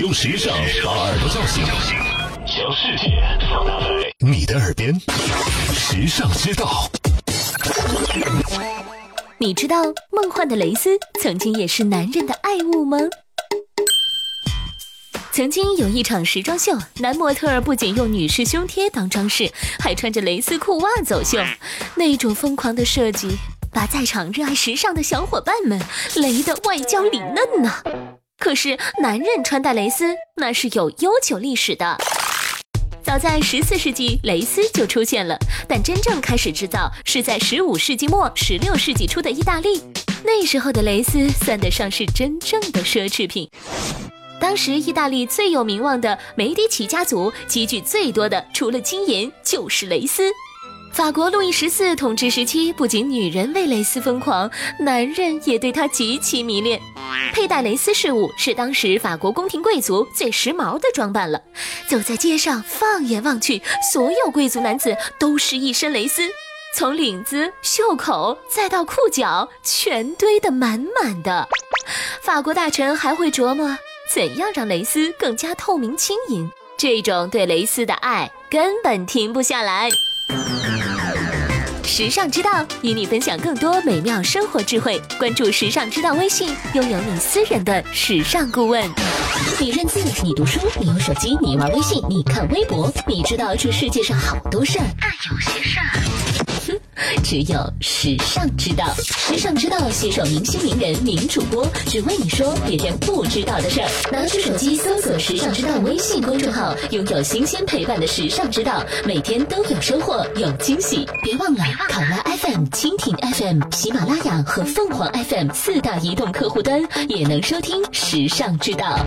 用时尚把耳朵叫醒，将世界放大在你的耳边。时尚之道，你知道梦幻的蕾丝曾经也是男人的爱物吗？曾经有一场时装秀，男模特儿不仅用女士胸贴当装饰，还穿着蕾丝裤袜走秀，那种疯狂的设计，把在场热爱时尚的小伙伴们雷得外焦里嫩呐。可是男人穿戴蕾丝那是有悠久历史的，早在十四世纪，蕾丝就出现了，但真正开始制造是在十五世纪末、十六世纪初的意大利，那时候的蕾丝算得上是真正的奢侈品。当时，意大利最有名望的梅迪奇家族积聚最多的，除了金银就是蕾丝。法国路易十四统治时期，不仅女人为蕾丝疯狂，男人也对她极其迷恋。佩戴蕾丝饰物是当时法国宫廷贵族最时髦的装扮了。走在街上，放眼望去，所有贵族男子都是一身蕾丝，从领子、袖口再到裤脚，全堆得满满的。法国大臣还会琢磨。怎样让蕾丝更加透明轻盈？这种对蕾丝的爱根本停不下来。时尚之道与你分享更多美妙生活智慧，关注时尚之道微信，拥有你私人的时尚顾问。你认字，你读书，你有手机，你玩微信，你看微博，你知道这世界上好多事儿，但有些事儿。只有时尚知道，时尚知道携手明星名人名主播，只为你说别人不知道的事儿。拿出手机搜索“时尚知道”微信公众号，拥有新鲜陪伴的时尚知道，每天都有收获，有惊喜。别忘了，考拉 FM、蜻蜓 FM、喜马拉雅和凤凰 FM 四大移动客户端也能收听时尚知道。